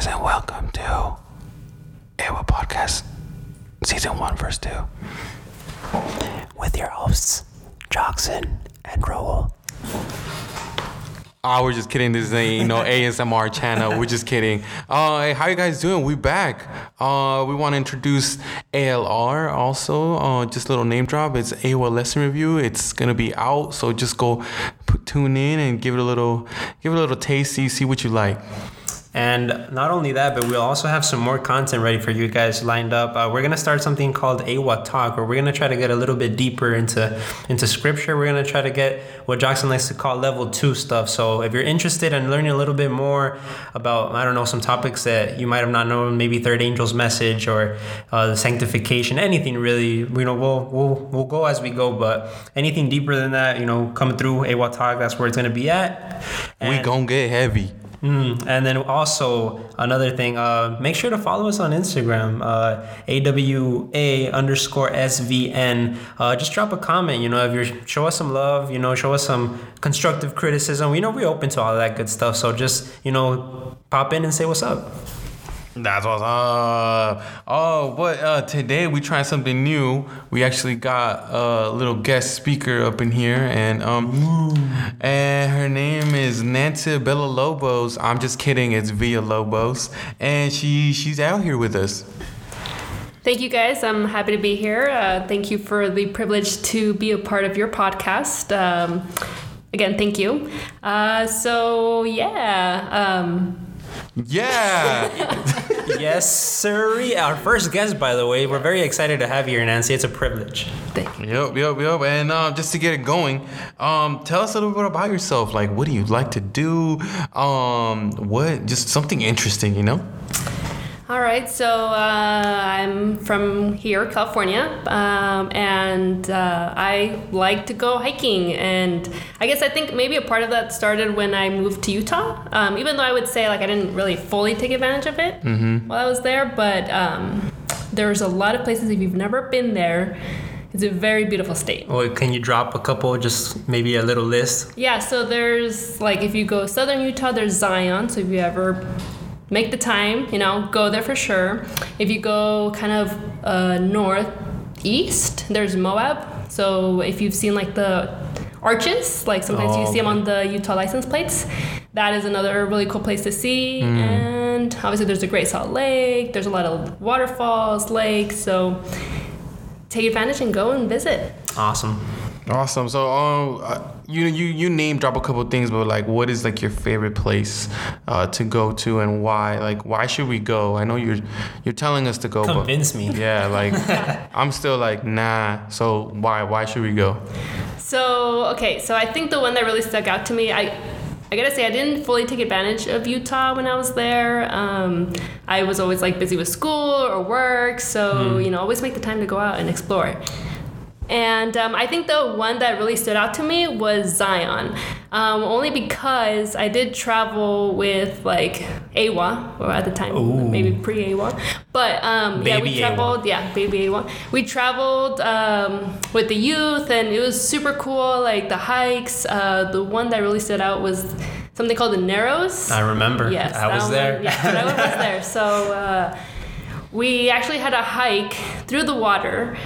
guys, and welcome to AWA Podcast, Season 1, Verse 2. With your hosts, Jackson and Roel. Oh, we're just kidding. This ain't no ASMR channel. We're just kidding. Uh, hey, how you guys doing? We back. Uh, we want to introduce ALR also. Uh, just a little name drop. It's AOL lesson review. It's gonna be out, so just go put, tune in and give it a little, give it a little tasty. See what you like. And not only that, but we'll also have some more content ready for you guys lined up. Uh, we're gonna start something called AWA Talk, where we're gonna try to get a little bit deeper into into scripture. We're gonna try to get what Jackson likes to call level two stuff. So if you're interested in learning a little bit more about, I don't know, some topics that you might have not known, maybe third angel's message or uh, the sanctification, anything really, you know, we'll we'll we'll go as we go. But anything deeper than that, you know, coming through AWA Talk, that's where it's gonna be at. we gonna get heavy. Mm, and then also another thing, uh, make sure to follow us on Instagram, uh, AWA underscore SVN. Uh, just drop a comment, you know, if you're, show us some love, you know, show us some constructive criticism. We know we're open to all that good stuff. So just, you know, pop in and say what's up. That's what's up. Oh, but uh, today we trying something new. We actually got a little guest speaker up in here, and um, and her name is Nancy Bella Lobos. I'm just kidding. It's Villalobos, and she she's out here with us. Thank you guys. I'm happy to be here. Uh, thank you for the privilege to be a part of your podcast. Um, again, thank you. Uh, so, yeah. Um, Yeah. yes, sir. Our first guest, by the way. We're very excited to have you here, Nancy. It's a privilege. thank you. Yep, yep, yep. And uh, just to get it going, um, tell us a little bit about yourself. Like, what do you like to do? Um, what? Just something interesting, you know? All right. So, uh, I'm from here, California, um, and uh, I like to go hiking. And I guess I think maybe a part of that started when I moved to Utah, um, even though I would say like I didn't really fully take advantage of it while I was there. But um, there's a lot of places, if you've never been there, it's a very beautiful state. Well, can you drop a couple, just maybe a little list? Yeah, so there's like if you go southern Utah, there's Zion. So if you ever make the time, you know, go there for sure. If you go kind of uh, northeast, there's Moab. So if you've seen like the arches, like sometimes you Oh, see them on the Utah license plates, that is another really cool place to see. And obviously, there's the Great Salt Lake. There's a lot of waterfalls, lakes. So take advantage and go and visit. Awesome. Awesome. So, um, uh, you you you name drop a couple things, but like, what is like your favorite place uh, to go to, and why? Like, why should we go? I know you're you're telling us to go, Convince but me. yeah, like, I'm still like, nah. So why why should we go? So okay, so I think the one that really stuck out to me, I I gotta say I didn't fully take advantage of Utah when I was there. Um, I was always like busy with school or work, so you know always make the time to go out and explore. And um, I think the one that really stood out to me was Zion, um, only because I did travel with like AWA, or at the time maybe pre AWA, but um, yeah, we Baby AWA. traveled yeah, baby A1. We traveled um, with the youth, and it was super cool. Like the hikes. Uh, the one that really stood out was something called the Narrows. I remember. Yes, I was one- there. Yeah, that was there. So uh, we actually had a hike through the water,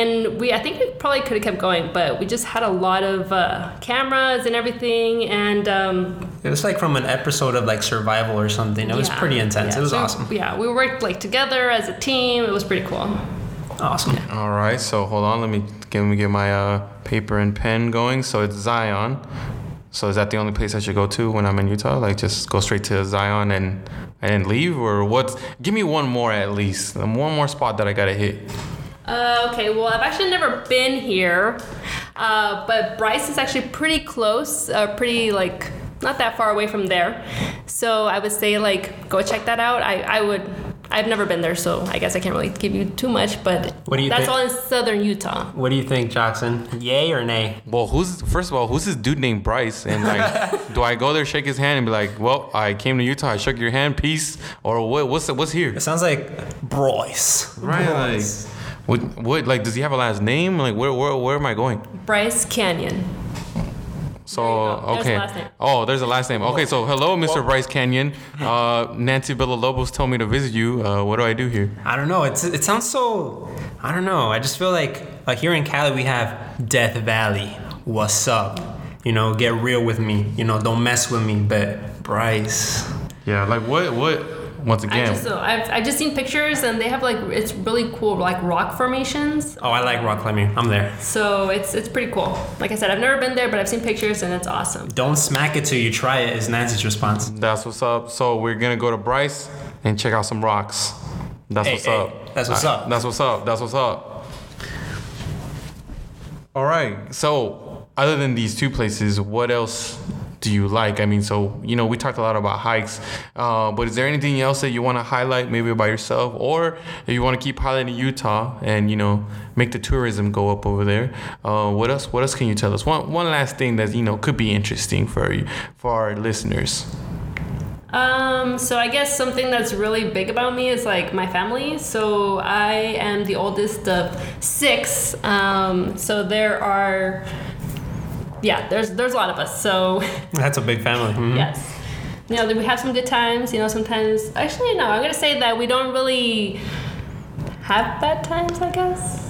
and we I think we probably could have kept going, but we just had a lot of uh, cameras and everything, and. Um, It was like from an episode of like Survival or something. It was pretty intense. yeah. It was So, awesome. Yeah, we worked like together as a team. It was pretty cool. Awesome. All right. So hold on. Let me get let me get my uh, paper and pen going. So it's Zion. So is that the only place I should go to when I'm in Utah? Like just go straight to Zion and and leave, or what? Give me one more at least. Um, One more spot that I gotta hit. Uh, okay, well, I've actually never been here, uh, but Bryce is actually pretty close, uh, pretty like not that far away from there. So I would say like go check that out. I, I would. I've never been there, so I guess I can't really give you too much. But What do you that's think? all in southern Utah. What do you think, Jackson? Yay or nay? Well, who's first of all, who's this dude named Bryce? And like, do I go there, shake his hand, and be like, "Well, I came to Utah, I shook your hand, peace," or what? What's what's here? It sounds like Bryce. Right, like, what, what, like, does he have a last name? Like, where, where, where am I going? Bryce Canyon. So There you. There's okay. last. Oh, there's a last name. Okay, so hello, Mr. Bryce Canyon. Uh, Nancy Villalobos told me to visit you. Uh, what do I do here? I don't know. It's it sounds so. I don't know. I just feel like like here in Cali we have Death Valley. What's up? You know, get real with me. You know, don't mess with me. But Bryce, Yeah, like what? What? Once again. I again, just know. I've, I've just seen pictures and they have like it's really cool like rock formations. oh, I like rock climbing. I'm there. So it's it's pretty cool. Like I said, I've never been there, but I've seen pictures and it's awesome. Don't smack it till you try it. Is Nancy's response. that's what's up. So we're gonna go to Bryce and check out some rocks. That's Hey, what's hey, up. that's what's Uh, up. That's what's up. That's what's up. All right. So other than these two places, what else do you like? I mean, so you know, we talked a lot about hikes, uh, but is there anything else that you want to highlight, maybe about yourself, or if you want to keep highlighting Utah and you know make the tourism go up over there? Uh, what else? What else can you tell us? One one last thing that you know could be interesting for for our listeners. Um, so I guess something that's really big about me is like my family. So I am the oldest of six. Um, so there are, yeah, there's there's a lot of us. So That's a big family. Mhm. yes, you know we have some good times. You know sometimes actually no, I'm gonna say that we don't really have bad times. I guess.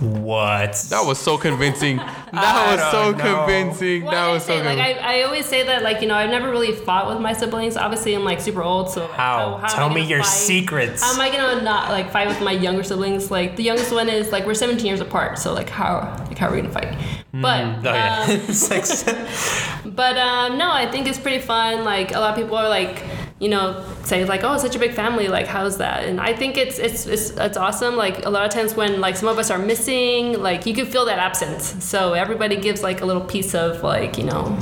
What? That was so convincing. That I was so know. convincing. Well, that was so say, like. I, I always say that like you know I've never really fought with my siblings. Obviously I'm like super old, so How? am I Tell me your fight? secrets. How am I gonna not like fight with my younger siblings? Like the youngest one is like we're 17 years apart, so like how like how are we gonna fight? But Oh yeah. um, but um, no, I think it's pretty fun. Like a lot of people are like, you know, say like, oh, such a big family. Like, how's that? And I think it's it's it's it's awesome. Like a lot of times when like some of us are missing, like you can feel that absence. So everybody gives like a little piece of like you know,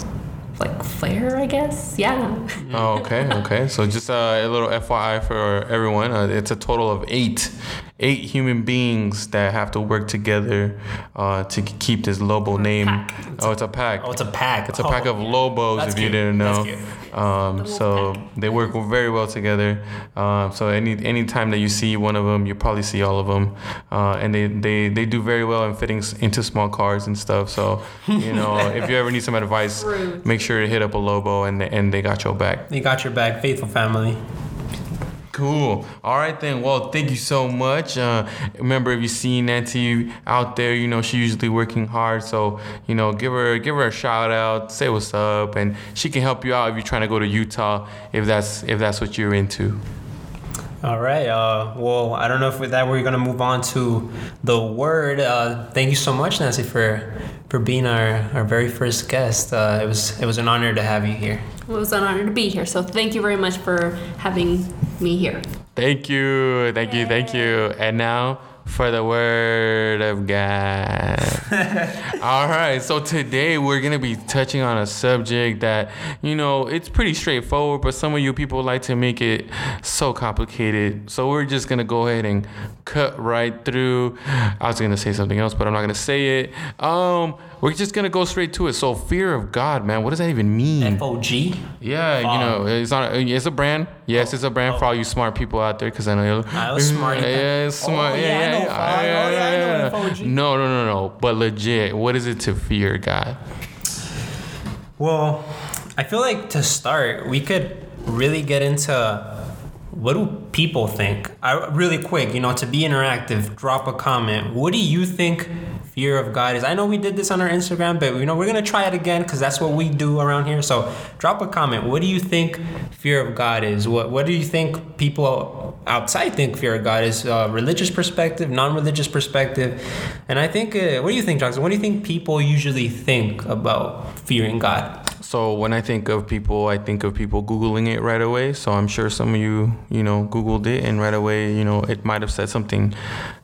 like flair, I guess. Yeah. Oh, okay, okay. So just uh, a little FYI for everyone. Uh, it's a total of eight, eight human beings that have to work together uh, to keep this Lobo name. pack. Oh, it's a pack. Oh, it's a pack. It's a pack Oh, of Lobos, That's if you didn't know. Um, so they work very well together. Um, so any any time that you see one of them, you probably see all of them, uh, and they, they they do very well in fitting into small cars and stuff. So you know, if you ever need some advice, make sure to hit up a Lobo, and and they got your back. They got your back, faithful family. Cool. All right then. Well, thank you so much. Uh, remember, if you see Nancy out there, you know she's usually working hard. So you know, give her give her a shout out, say what's up, and she can help you out if you're trying to go to Utah, if that's if that's what you're into. All right. Uh, well, I don't know if with that we're gonna move on to the word. Uh, thank you so much, Nancy, for for being our, our very first guest. Uh, it was it was an honor to have you here. It was an honor to be here. So thank you very much for having me here. Thank you, thank you, thank you. And now for the word of God. All right, so today we're gonna be touching on a subject that you know it's pretty straightforward, but some of you people like to make it so complicated. So we're just gonna go ahead and cut right through. I was gonna say something else, but I'm not gonna say it. Um, we're just gonna go straight to it. So fear of God, man, what does that even mean? F O G. Yeah, you know, it's not. It's a brand. Yes, it's a brand for all you smart people out there. Cause I know you're. I was smart. Yeah, it's smart. Oh, yeah, yeah, yeah, yeah, Oh, yeah, yeah, I know. No, no, no, no. But legit, what is it to fear God? Well, I feel like to start, we could really get into what do people think? I, really quick, you know, to be interactive, drop a comment. What do you think fear of God is? I know we did this on our Instagram, but you know, we're gonna try it again because that's what we do around here. So drop a comment. What do you think fear of God is? What What do you think people outside think fear of God is? Uh, religious perspective, non-religious perspective, and I think. Uh, what do you think, Johnson? What do you think people usually think about fearing God? So when I think of people, I think of people googling it right away. So I'm sure some of you, you know, googled it and right away, you know, it might have said something,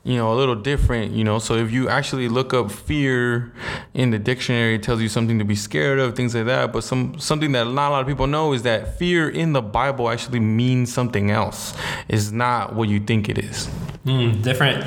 you know, a little different, you know. So if you actually look up fear in the dictionary, it tells you something to be scared of, things like that. But some something that not a lot of people know is that fear in the Bible actually means something else. It's not what you think it is. Mm, different.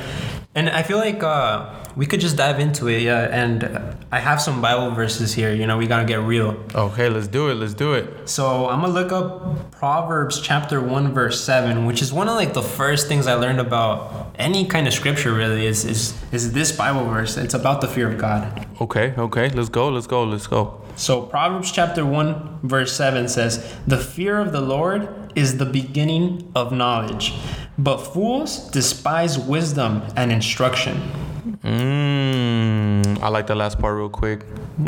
And I feel like uh, we could just dive into it, yeah. And I have some Bible verses here. You know, we gotta get real. Okay, let's do it. Let's do it. So I'm gonna look up Proverbs chapter one verse seven, which is one of like the first things I learned about any kind of scripture. Really, is is is this Bible verse? It's about the fear of God. Okay, okay, let's go. Let's go. Let's go. So Proverbs chapter 1 verse 7 says, "The fear of the Lord is the beginning of knowledge, but fools despise wisdom and instruction." Mm, I like the last part real quick.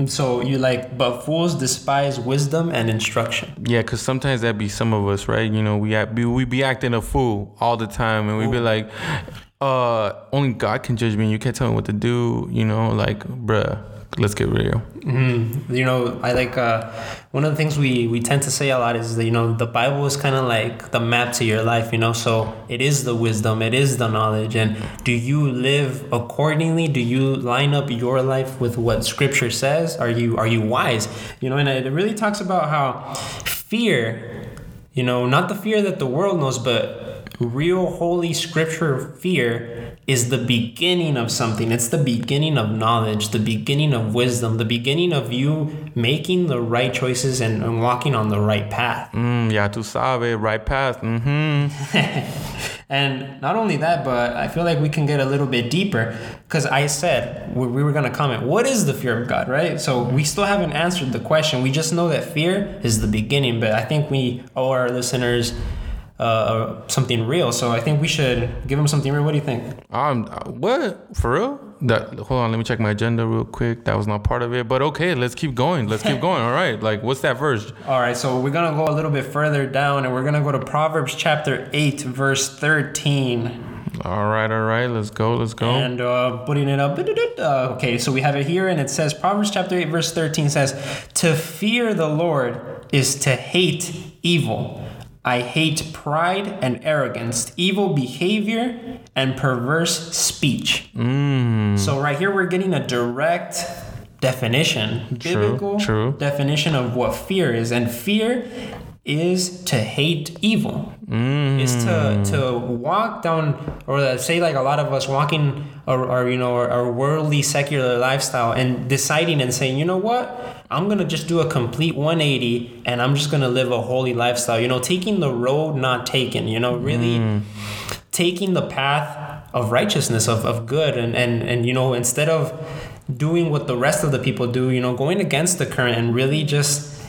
So you like, but fools despise wisdom and instruction. Yeah, cause sometimes that be some of us, right? You know, we act, be, we be acting a fool all the time, and we be like, uh, only God can judge me. You can't tell me what to do. You know, like, bruh, let's get real. Mm-hmm. You know, I like uh, one of the things we we tend to say a lot is that you know the Bible is kind of like the map to your life. You know, so it is the wisdom, it is the knowledge, and do you live accordingly? Do you line up your life with what Scripture says? Are you are you wise? You know, and it really talks about how fear. You know, not the fear that the world knows, but real holy scripture fear is the beginning of something. It's the beginning of knowledge, the beginning of wisdom, the beginning of you making the right choices and, and walking on the right path. Mm, yeah, tu sabe, right path. Mm-hmm. And not only that, but I feel like we can get a little bit deeper because I said we, we were going to comment, what is the fear of God, right? So we still haven't answered the question. We just know that fear is the beginning, but I think we owe our listeners uh, something real. So I think we should give him something real. What do you think? Um, what for real? That hold on, let me check my agenda real quick. That was not part of it, but okay, let's keep going. Let's keep going. All right, like what's that verse? All right, so we're gonna go a little bit further down, and we're gonna go to Proverbs chapter eight, verse thirteen. All right, all right, let's go, let's go. And uh, putting it up. Uh, okay, so we have it here, and it says Proverbs chapter 8, verse 13 says, To fear the Lord is to hate evil. I hate pride and arrogance, evil behavior, and perverse speech. Mm. So, right here, we're getting a direct definition, biblical true. definition of what fear is. And fear is to hate evil. Is to mm. to walk down or uh, say like a lot of us walking or, or you know our, our worldly secular lifestyle and deciding and saying you know what? I'm gonna just do a complete 180 and i'm just gonna live a holy lifestyle. You know taking the road not taken you know really mm. taking the path of righteousness of, of good and, and and you know instead of doing what the rest of the people do you know going against the current and really just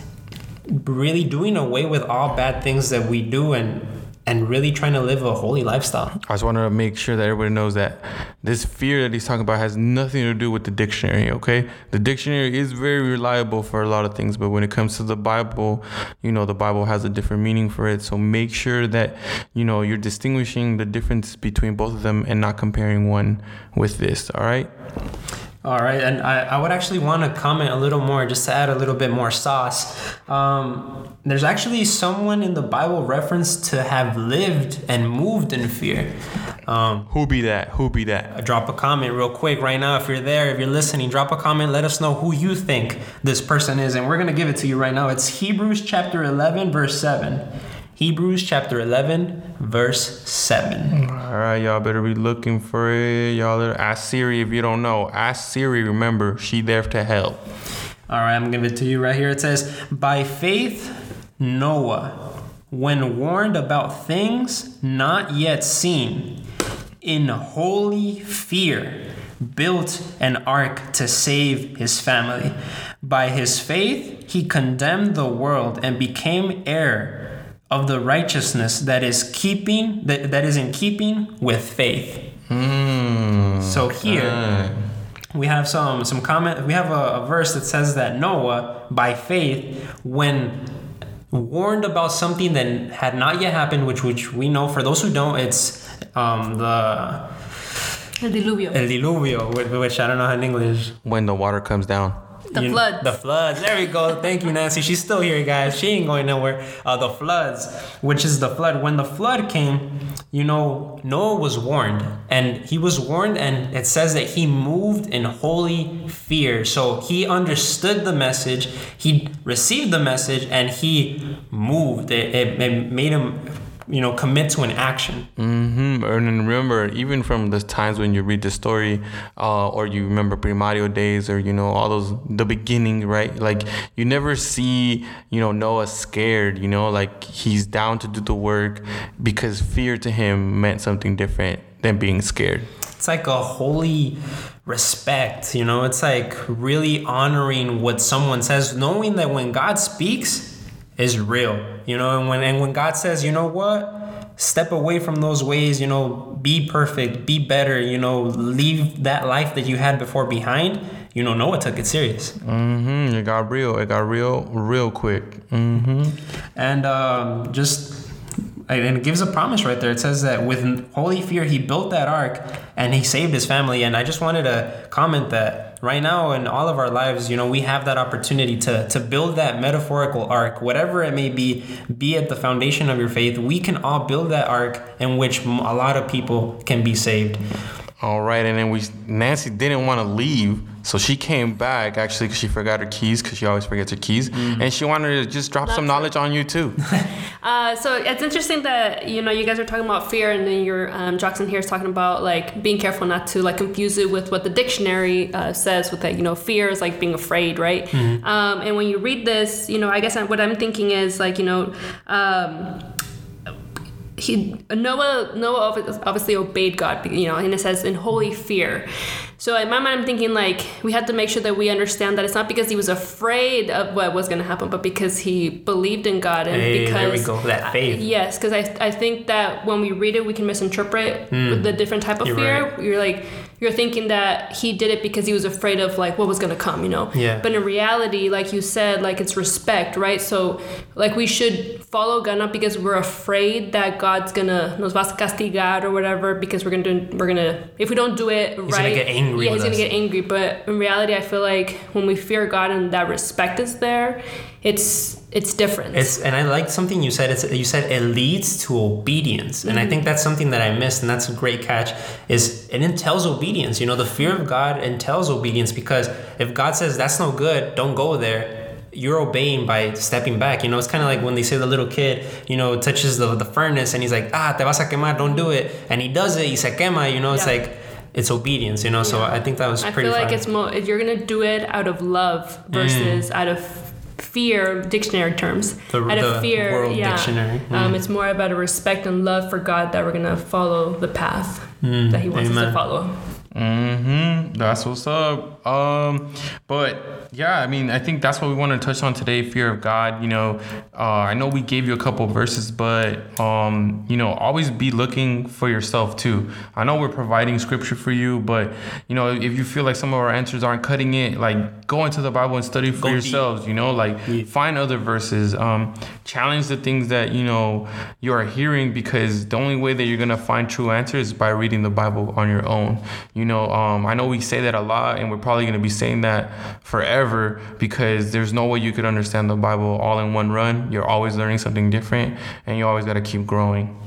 really doing away with all bad things that we do and and really trying to live a holy lifestyle. I just wanted to make sure that everybody knows that this fear that he's talking about has nothing to do with the dictionary, okay? The dictionary is very reliable for a lot of things, but when it comes to the Bible, you know, the Bible has a different meaning for it. So make sure that, you know, you're distinguishing the difference between both of them and not comparing one with this, all right? All right, and I, I would actually want to comment a little more just to add a little bit more sauce. Um, there's actually someone in the Bible referenced to have lived and moved in fear. Um, Who be that? Who be that? drop a comment real quick right now if you're there if you're listening drop a comment let us know who you think this person is and we're going to give it to you right now it's hebrews chapter 11 verse 7 hebrews chapter 11 verse 7 All right, y'all better be looking for it. Y'all better ask Siri if you don't know. Ask Siri, remember, she there to help. all right i'm going to give it to you right here it says by faith noah when warned about things not yet seen in holy fear built an ark to save his family by his faith he condemned the world and became heir of the righteousness that is keeping that, that is in keeping with faith so here we have some some comment we have a, a verse that says that noah by faith when warned about something that had not yet happened which which we know for those who don't it's um, the El diluvio. el diluvio which, which i don't know how in english When the water comes down. The You- floods. The floods. There we go. Thank you, Nancy. She's still here, guys. She ain't going nowhere. Uh, the floods, which is the flood. When the flood came, you know, Noah was warned, and he was warned, and it says that he moved in holy fear. So he understood the message, he received the message, and he moved. It, it, it made him, you know, commit to an action. Mm-hmm. And then remember, even from the times when you read the story, uh, or you remember Primario days, or you know all those the beginning, right? Like you never see, you know, Noah scared. You know, like he's down to do the work because fear to him meant something different than being scared. it's like a holy respect, you know. It's like really honoring what someone says, knowing that when God speaks is real, you know. And when and when God says, you know what, step away from those ways, you know, be perfect, be better, you know, leave that life that you had before behind. You know, Noah took it serious. Mm-hmm. It got real. It got real, real quick. Mm-hmm. And um, just and it gives a promise right there. It says that with holy fear he built that ark and he saved his family. And I just wanted to comment that right now in all of our lives, you know, we have that opportunity to to build that metaphorical ark, whatever it may be, be at the foundation of your faith. We can all build that ark in which a lot of people can be saved. All right, and then we Nancy didn't want to leave, so she came back actually because she forgot her keys because she always forgets her keys, and she wanted to just drop some Not knowledge on you too. Uh, so it's interesting that you know you guys are talking about fear, and then your um, Jackson here is talking about like being careful not to like confuse it with what the dictionary uh, says with like you know fear is like being afraid, right? Um, and when you read this, you know, I guess what I'm thinking is like you know. Um, he Noah Noah obviously obeyed God, you know, and it says in holy fear. So in my mind, I'm thinking like we have to make sure that we understand that it's not because he was afraid of what was going to happen, but because he believed in God and Hey, because there we go, that faith. yes, because I, I think that when we read it, we can misinterpret hmm. the different type of. You're fear. right. You're like you're thinking that he did it because he was afraid of like what was gonna come, you know. Yeah. But in reality, like you said, like it's respect, right? So like we should follow God not because we're afraid that God's gonna nos vas a castigar or whatever because we're gonna do, we're gonna if we don't do it right, he's gonna get angry Yeah, he's gonna get angry. But in reality, I feel like when we fear God and that respect is there, it's it's different. It's and I like something you said. It's you said it leads to obedience, and I think that's something that I missed, and that's a great catch. Is it entails obedience? You know, the fear of God entails obedience because if God says that's no good, don't go there. You're obeying by stepping back. You know, it's kind of like when they say the little kid, you know, touches the, the furnace and he's like, ah, te vas a quemar, don't do it. And he does it, y se quema, you know, it's Yeah. like, it's obedience, you know. So I think that was I pretty feel like fun. it's more if you're gonna do it out of love versus out of fear, dictionary terms. The- out of the fear, World yeah. Dictionary. Um, it's more about a respect and love for God that we're gonna follow the path that He wants us to follow. Mm-hmm. That's what's up. Um, but yeah, I mean, I think that's what we want to touch on today. Fear of God. You know, uh, I know we gave you a couple verses, but um, you know, always be looking for yourself too. I know we're providing scripture for you, but you know, if you feel like some of our answers aren't cutting it, like go into the Bible and study for Go deep. yourselves. You know, like find other verses. Um, challenge the things that you know you are hearing because the only way that you're gonna find true answers is by reading the Bible on your own. You know, um, I know we say that a lot, and we're probably gonna be saying that forever because there's no way you could understand the Bible all in one run. You're always learning something different, and you always gotta keep growing.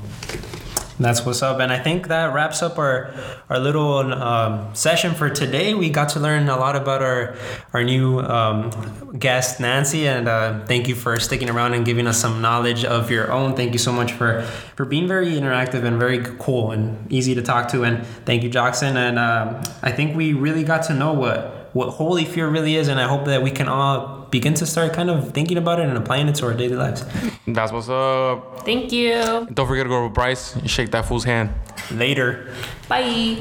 That's what's up, and I think that wraps up our our little um, session for today. We got to learn a lot about our our new um, guest Nancy, and uh, thank you for sticking around and giving us some knowledge of your own. Thank you so much for for being very interactive and very cool and easy to talk to. And thank you, Jackson. And um, I think we really got to know what what holy fear really is, and I hope that we can all begin to start kind of thinking about it and applying it to our daily lives. That's what's up. Thank you. Don't forget to go with Bryce and shake that fool's hand. Later. Bye.